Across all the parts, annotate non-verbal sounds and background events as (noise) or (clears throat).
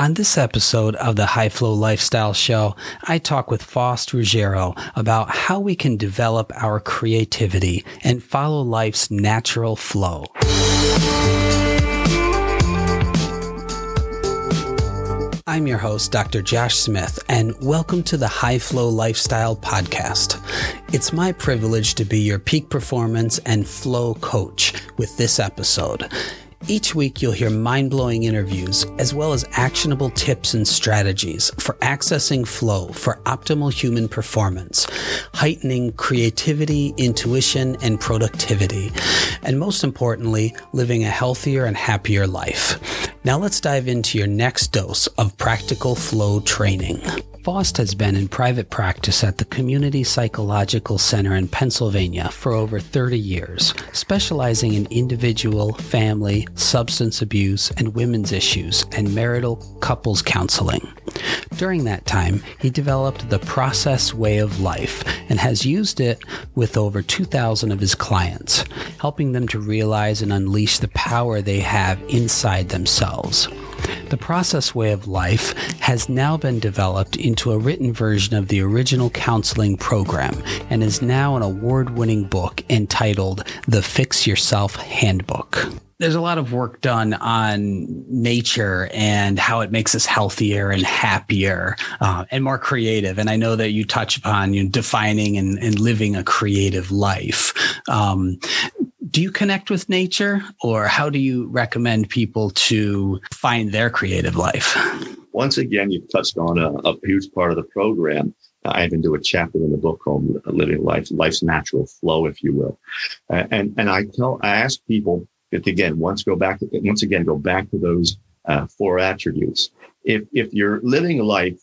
On this episode of the High Flow Lifestyle Show, I talk with Faust Ruggiero about how we can develop our creativity and follow life's natural flow. I'm your host, Dr. Josh Smith, and welcome to the High Flow Lifestyle Podcast. It's my privilege to be your peak performance and flow coach with this episode. Each week, you'll hear mind blowing interviews as well as actionable tips and strategies for accessing flow for optimal human performance, heightening creativity, intuition, and productivity, and most importantly, living a healthier and happier life. Now, let's dive into your next dose of practical flow training. Faust has been in private practice at the Community Psychological Center in Pennsylvania for over 30 years, specializing in individual, family, substance abuse, and women's issues and marital couples counseling. During that time, he developed the process way of life and has used it with over 2,000 of his clients, helping them to realize and unleash the power they have inside themselves. The process way of life has now been developed into a written version of the original counseling program and is now an award winning book entitled The Fix Yourself Handbook there's a lot of work done on nature and how it makes us healthier and happier uh, and more creative. And I know that you touch upon you know, defining and, and, living a creative life. Um, do you connect with nature or how do you recommend people to find their creative life? Once again, you've touched on a, a huge part of the program. I even do a chapter in the book called Living Life, Life's Natural Flow, if you will. And, and I tell, I ask people that again, once go back, once again, go back to those uh, four attributes. If, if you're living life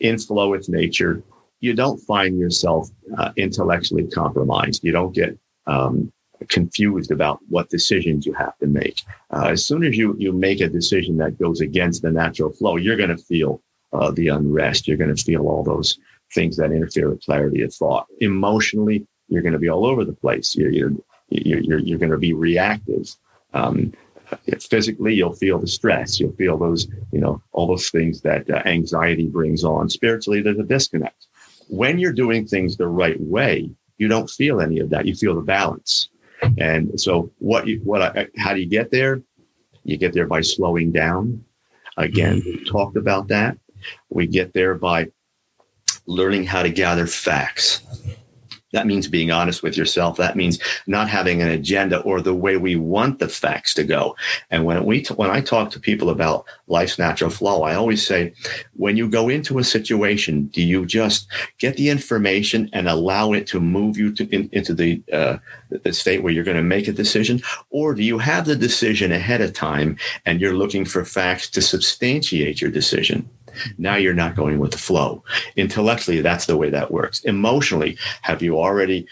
in flow with nature, you don't find yourself uh, intellectually compromised. You don't get um, confused about what decisions you have to make. Uh, as soon as you you make a decision that goes against the natural flow, you're going to feel uh, the unrest. You're going to feel all those things that interfere with clarity of thought. Emotionally, you're going to be all over the place. You're you're you're, you're going to be reactive. Um, physically, you'll feel the stress. You'll feel those, you know, all those things that uh, anxiety brings on. Spiritually, there's a disconnect. When you're doing things the right way, you don't feel any of that. You feel the balance. And so what you, what, I, how do you get there? You get there by slowing down. Again, mm-hmm. we talked about that. We get there by learning how to gather facts. That means being honest with yourself. That means not having an agenda or the way we want the facts to go. And when we, when I talk to people about life's natural flow, I always say, when you go into a situation, do you just get the information and allow it to move you to, in, into the, uh, the state where you're going to make a decision? Or do you have the decision ahead of time and you're looking for facts to substantiate your decision? Now you're not going with the flow. Intellectually, that's the way that works. Emotionally, have you already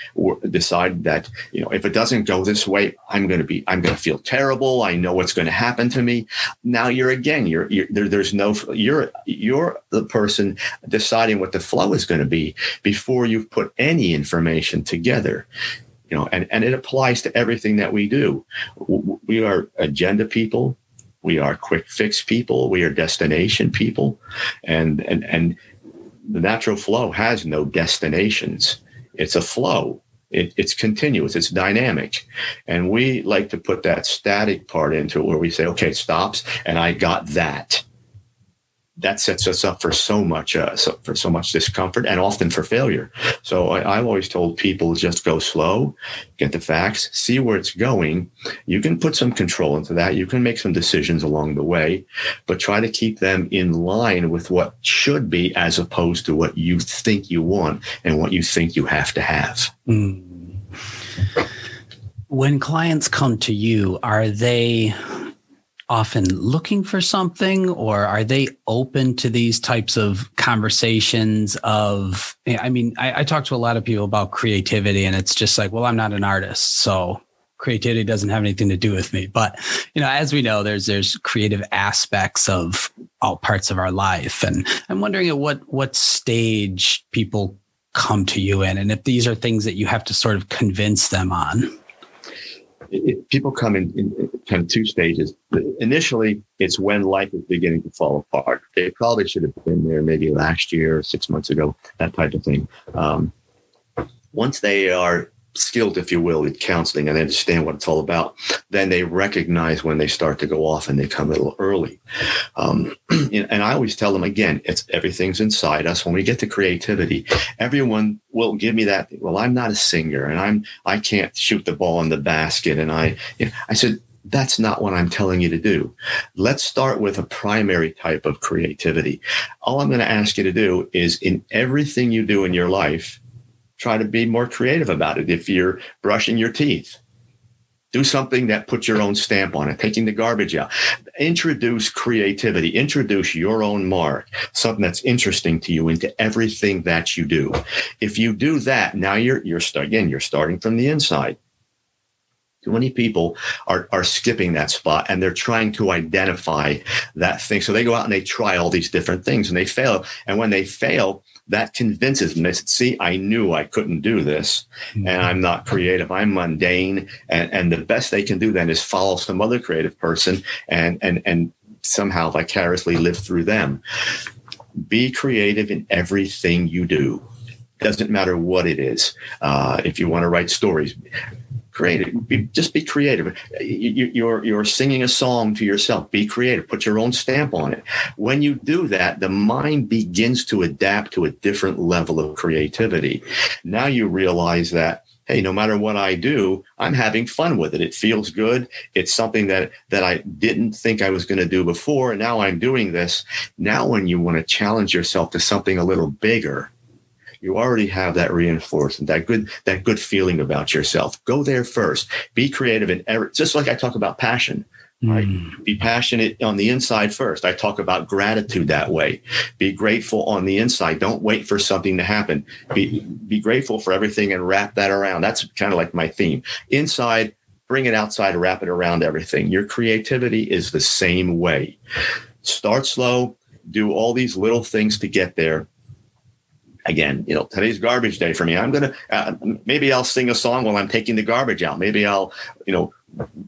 decided that, you know, if it doesn't go this way, I'm going to be, I'm going to feel terrible. I know what's going to happen to me. Now you're again, you're, you're there, there's no, you're, you're the person deciding what the flow is going to be before you've put any information together you know and, and it applies to everything that we do we are agenda people we are quick fix people. We are destination people. And, and, and the natural flow has no destinations. It's a flow. It, it's continuous. It's dynamic. And we like to put that static part into it where we say, okay, it stops and I got that that sets us up for so much uh, so, for so much discomfort and often for failure. So I, have always told people just go slow, get the facts, see where it's going. You can put some control into that. You can make some decisions along the way, but try to keep them in line with what should be as opposed to what you think you want and what you think you have to have. Mm. When clients come to you, are they often looking for something or are they open to these types of conversations of i mean I, I, talk to a lot of people about creativity and it's just like well i'm not an artist so creativity doesn't have anything to do with me. But you know as we know there's there's creative aspects of all parts of our life and i'm wondering at what what stage people come to you in and if these are things that you have to sort of convince them on it, people come in, in, kind of two stages. Initially, it's when life is beginning to fall apart. They probably should have been there maybe last year, or six months ago, that type of thing. Um, once they are skilled, if you will, in counseling and understand what it's all about, then they recognize when they start to go off and they come a little early. Um, (clears throat) and I always tell them again, it's everything's inside us. When we get to creativity, everyone will give me that. Well, I'm not a singer, and I'm I can't shoot the ball in the basket, and I you know, I said. That's not what I'm telling you to do. Let's start with a primary type of creativity. All I'm going to ask you to do is in everything you do in your life, try to be more creative about it. If you're brushing your teeth, do something that puts your own stamp on it, taking the garbage out. Introduce creativity, introduce your own mark, something that's interesting to you into everything that you do. If you do that, now you're, you're again, you're starting from the inside. Too many people are, are skipping that spot and they're trying to identify that thing. So they go out and they try all these different things and they fail. And when they fail, that convinces said, see, I knew I couldn't do this and mm-hmm. I'm not creative. I'm mundane. And, and the best they can do then is follow some other creative person and, and, and somehow vicariously live through them. Be creative in everything you do. Doesn't matter what it is. Uh, if you want to write stories, creative. Be, just be creative. You, you're you're singing a song to yourself. Be creative. Put your own stamp on it. When you do that, the mind begins to adapt to a different level of creativity. Now you realize that hey, no matter what I do, I'm having fun with it. It feels good. It's something that that I didn't think I was going to do before, and now I'm doing this. Now, when you want to challenge yourself to something a little bigger you already have that reinforcement, that good, that good feeling about yourself. Go there first. Be creative and every, just like I talk about passion. Right. Mm. Be passionate on the inside first. I talk about gratitude that way. Be grateful on the inside. Don't wait for something to happen. Be, be grateful for everything and wrap that around. That's kind of like my theme. Inside, bring it outside, wrap it around everything. Your creativity is the same way. Start slow, do all these little things to get there again, you know, today's garbage day for me. I'm going to, uh, maybe I'll sing a song while I'm taking the garbage out. Maybe I'll, you know,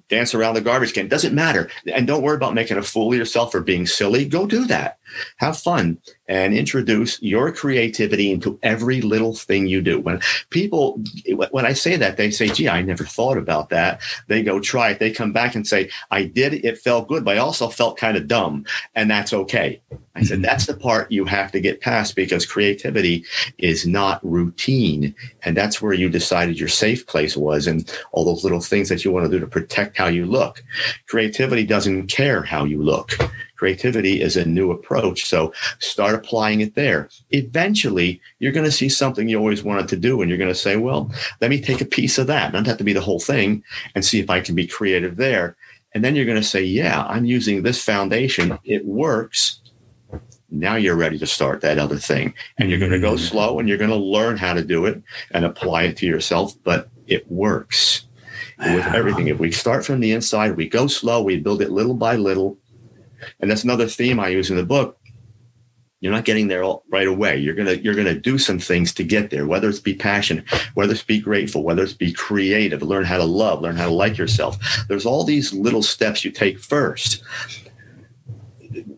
dance around the garbage can. Doesn't matter. And don't worry about making a fool of yourself or being silly. Go do that. Have fun and introduce your creativity into every little thing you do. When people, when I say that, they say, gee, I never thought about that. They go try it. They come back and say, I did. It felt good, but I also felt kind of dumb. And that's okay. I said, mm-hmm. that's the part you have to get past because creativity is not routine. And that's where you decided your safe place was and all those little things that you want to do to protect how you look. Creativity doesn't care how you look. Creativity is a new approach. So start applying it there. Eventually, you're going to see something you always wanted to do, and you're going to say, well, let me take a piece of that. Not have to be the whole thing and see if I can be creative there. And then you're going to say, yeah, I'm using this foundation. It works. Now you're ready to start that other thing. And you're going to go mm-hmm. slow and you're going to learn how to do it and apply it to yourself, but it works with everything. If we start from the inside, we go slow, we build it little by little, and that's another theme I use in the book. You're not getting there all, right away. You're gonna you're gonna do some things to get there. Whether it's be passionate, whether it's be grateful, whether it's be creative, learn how to love, learn how to like yourself. There's all these little steps you take first.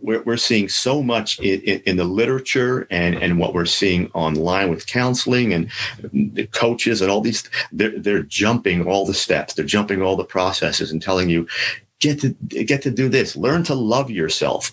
We're, we're seeing so much in, in, in, the literature and, and what we're seeing online with counseling and the coaches and all these they're, they're jumping all the steps they're jumping all the processes and telling you get to get to do this learn to love yourself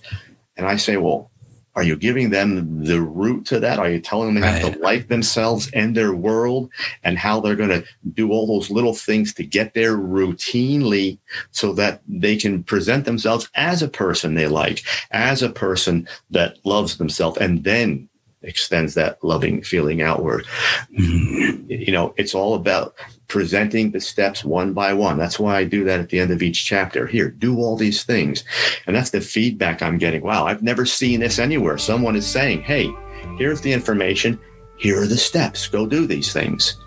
and i say well are you giving them the root to that? Are you telling them they right. have to like themselves and their world and how they're going to do all those little things to get there routinely so that they can present themselves as a person they like, as a person that loves themselves and then extends that loving feeling outward. You know, it's all about presenting the steps one by one. That's why I do that at the end of each chapter. Here, do all these things. And that's the feedback I'm getting. Wow, I've never seen this anywhere. Someone is saying, hey, here's the information. Here are the steps. Go do these things.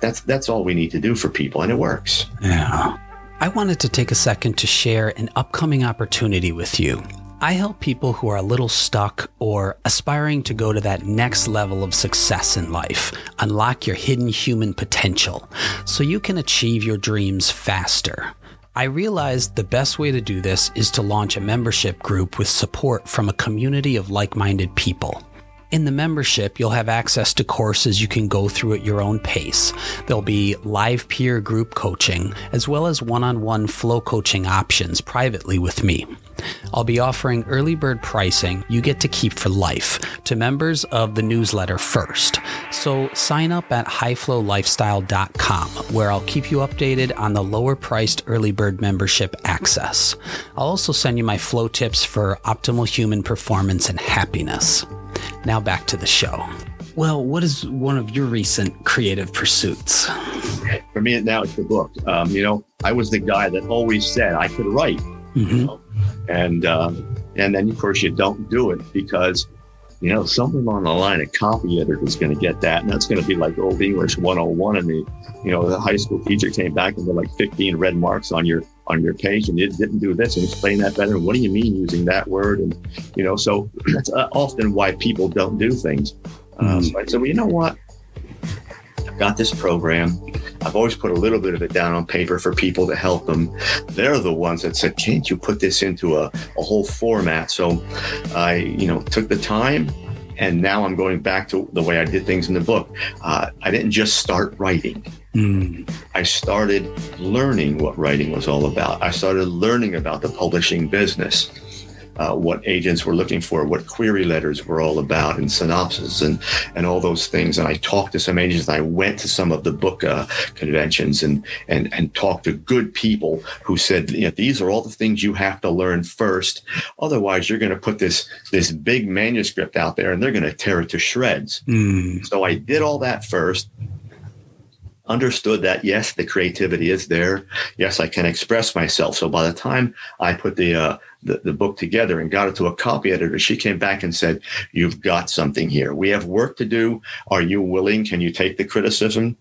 That's that's all we need to do for people, and it works. Yeah. I wanted to take a second to share an upcoming opportunity with you. I help people who are a little stuck or aspiring to go to that next level of success in life, unlock your hidden human potential, so you can achieve your dreams faster. I realized the best way to do this is to launch a membership group with support from a community of like minded people. In the membership, you'll have access to courses you can go through at your own pace. There'll be live peer group coaching, as well as one on one flow coaching options privately with me. I'll be offering early bird pricing you get to keep for life to members of the newsletter first. So sign up at highflowlifestyle.com where I'll keep you updated on the lower priced early bird membership access. I'll also send you my flow tips for optimal human performance and happiness. Now back to the show. Well, what is one of your recent creative pursuits? For me, now it's the book. Um, you know, I was the guy that always said I could write, mm-hmm. you know? and uh, and then of course you don't do it because you know something on the line a copy editor is going to get that, and that's going to be like old English 101, and the you know the high school teacher came back and there like 15 red marks on your on your page and it didn't do this and explain that better. What do you mean using that word? And, you know, so (clears throat) that's uh, often why people don't do things. Um, so I said, well, you know what? I've got this program. I've always put a little bit of it down on paper for people to help them. They're the ones that said, can't you put this into a, a whole format? So I, you know, took the time and now I'm going back to the way I did things in the book. Uh, I didn't just start writing. Mm. I started learning what writing was all about. I started learning about the publishing business uh, what agents were looking for, what query letters were all about, and synopsis, and and all those things. And I talked to some agents. And I went to some of the book uh, conventions and and and talked to good people who said, you know, these are all the things you have to learn first. Otherwise, you're going to put this this big manuscript out there, and they're going to tear it to shreds. Mm. So I did all that first understood that yes, the creativity is there. Yes, I can express myself. So by the time I put the, uh, the, the book together and got it to a copy editor, she came back and said, "You've got something here. We have work to do. Are you willing? Can you take the criticism?"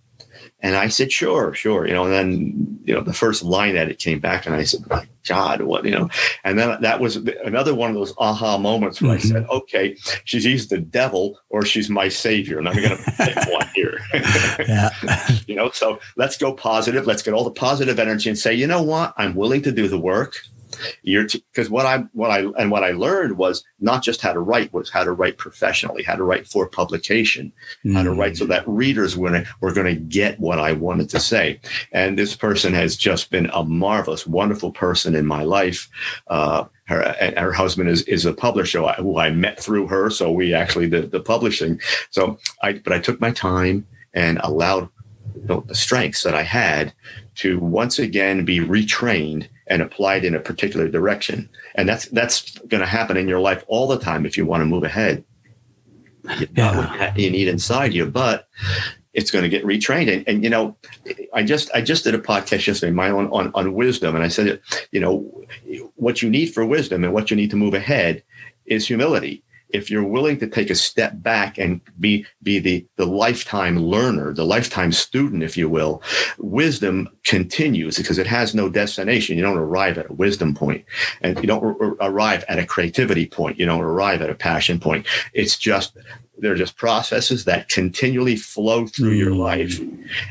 And I said, sure, sure. You know, and then, you know, the first line edit came back and I said, my God, what, you know, and then that was another one of those aha moments where mm-hmm. I said, okay, she's either the devil or she's my savior. And I'm going to pick (laughs) one here. yeah. (laughs) you know, so let's go positive. Let's get all the positive energy and say, you know what? I'm willing to do the work you're because what I what I and what I learned was not just how to write was how to write professionally, how to write for publication, mm. how to write so that readers were were going to get what I wanted to say. And this person has just been a marvelous, wonderful person in my life. Uh, her her husband is is a publisher who I met through her, so we actually did the publishing. So I but I took my time and allowed the strengths that I had to once again be retrained and applied in a particular direction. And that's that's going to happen in your life all the time if you want to move ahead. You, yeah. you need inside you, but it's going to get retrained. And, and, you know, I just I just did a podcast yesterday, my own on, on wisdom, and I said, you know, what you need for wisdom and what you need to move ahead is humility if you're willing to take a step back and be be the the lifetime learner, the lifetime student, if you will, wisdom continues because it has no destination. You don't arrive at a wisdom point, and you don't r- arrive at a creativity point. You don't arrive at a passion point. It's just they're just processes that continually flow through mm. your life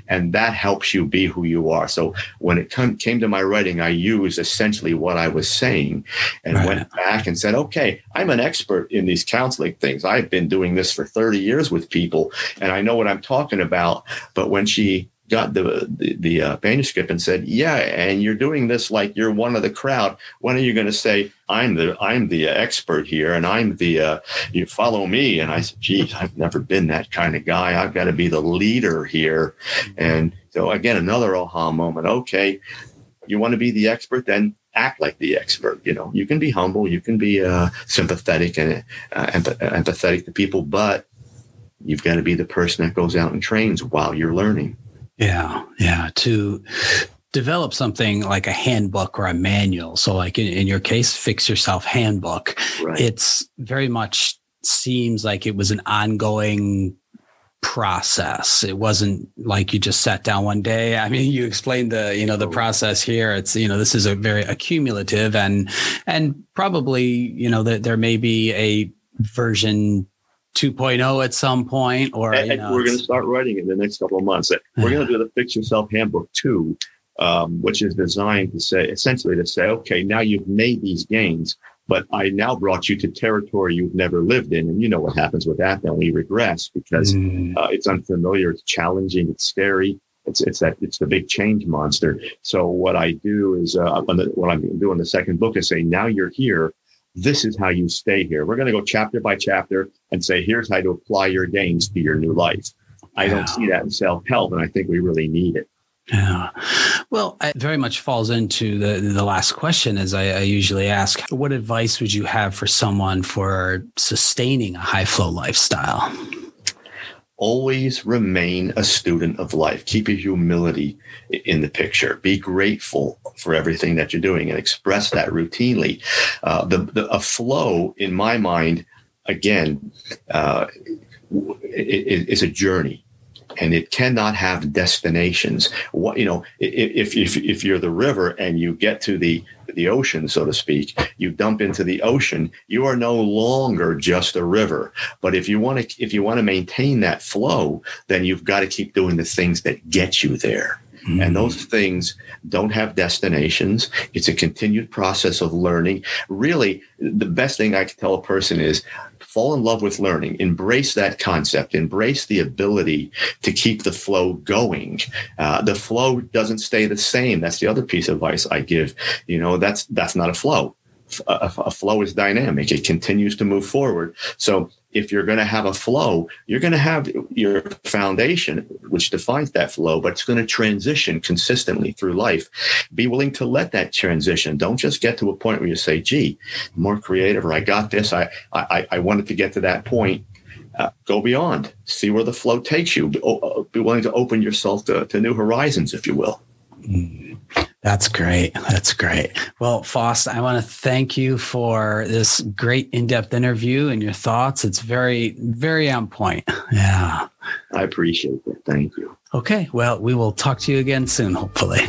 and that helps you be who you are so when it come, came to my writing i used essentially what i was saying and right. went back and said okay i'm an expert in these counseling things i've been doing this for 30 years with people and i know what i'm talking about but when she got the the, the uh, manuscript and said, "Yeah, and you're doing this like you're one of the crowd. When are you going to say I'm the I'm the expert here and I'm the uh, you follow me?" And I said, "Geez, I've never been that kind of guy. I've got to be the leader here." And so again, another aha moment. Okay, you want to be the expert, then act like the expert. You know, you can be humble, you can be uh, sympathetic and uh, empathetic to people, but you've got to be the person that goes out and trains while you're learning. Yeah, yeah. To develop something like a handbook or a manual. So, like in, in your case, fix yourself handbook. Right. It's very much seems like it was an ongoing process. It wasn't like you just sat down one day. I mean, you explained the, you know, the process here. It's, you know, this is a very accumulative and, and probably, you know, that there may be a version 2.0 at some point or and, you know, we're going to start writing in the next couple of months. (sighs) We're going to do the Fix Yourself Handbook 2, um, which is designed to say, essentially to say, okay, now you've made these gains but I now brought you to territory you've never lived in. And you know what happens with that then we regress because mm. uh, it's unfamiliar, it's challenging, it's scary. It's, it's that it's the big change monster. So what I do is uh, the, what I'm doing the second book is say now you're here. This is how you stay here. We're going to go chapter by chapter and say here's how to apply your gains to your new life. I don't see that in self help, and I think we really need it. Yeah. Well, it very much falls into the, the last question, as I, I, usually ask. What advice would you have for someone for sustaining a high flow lifestyle? Always remain a student of life. Keep your humility in the picture. Be grateful for everything that you're doing and express that routinely. Uh, the, the, a flow, in my mind, again, uh, is a journey and it cannot have destinations. What you know, if if if you're the river and you get to the the ocean, so to speak, you dump into the ocean, you are no longer just a river. But if you want to if you want to maintain that flow, then you've got to keep doing the things that get you there. Mm-hmm. And those things don't have destinations. It's a continued process of learning. Really, the best thing I can tell a person is fall in love with learning, embrace that concept, embrace the ability to keep the flow going. Uh, the flow doesn't stay the same. That's the other piece of advice I give. You know, that's that's not a flow. A, a flow is dynamic. It continues to move forward. So if you're going to have a flow, you're going to have your foundation, which defines that flow, but it's going to transition consistently through life. Be willing to let that transition. Don't just get to a point where you say, gee, more creative, or I got this. I, I, I wanted to get to that point. Uh, go beyond, see where the flow takes you. Be, uh, be willing to open yourself to, to new horizons, if you will. Mm. That's great. That's great. Well, Faust, I want to thank you for this great in-depth interview and your thoughts. It's very, very on point. Yeah. I appreciate it. Thank you. Okay. Well, we will talk to you again soon, hopefully.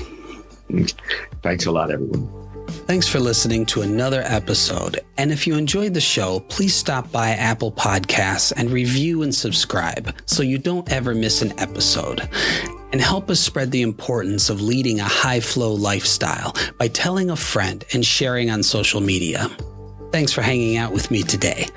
Thanks a lot, everyone. Thanks for listening to another episode. And if you enjoyed the show, please stop by Apple Podcasts and review and subscribe so you don't ever miss an episode and help us spread the importance of leading a high flow lifestyle by telling a friend and sharing on social media. Thanks for hanging out with me today.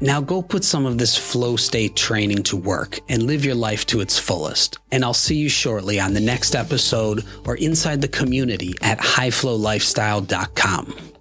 Now go put some of this flow state training to work and live your life to its fullest. And I'll see you shortly on the next episode or inside the community at highflowlifestyle.com.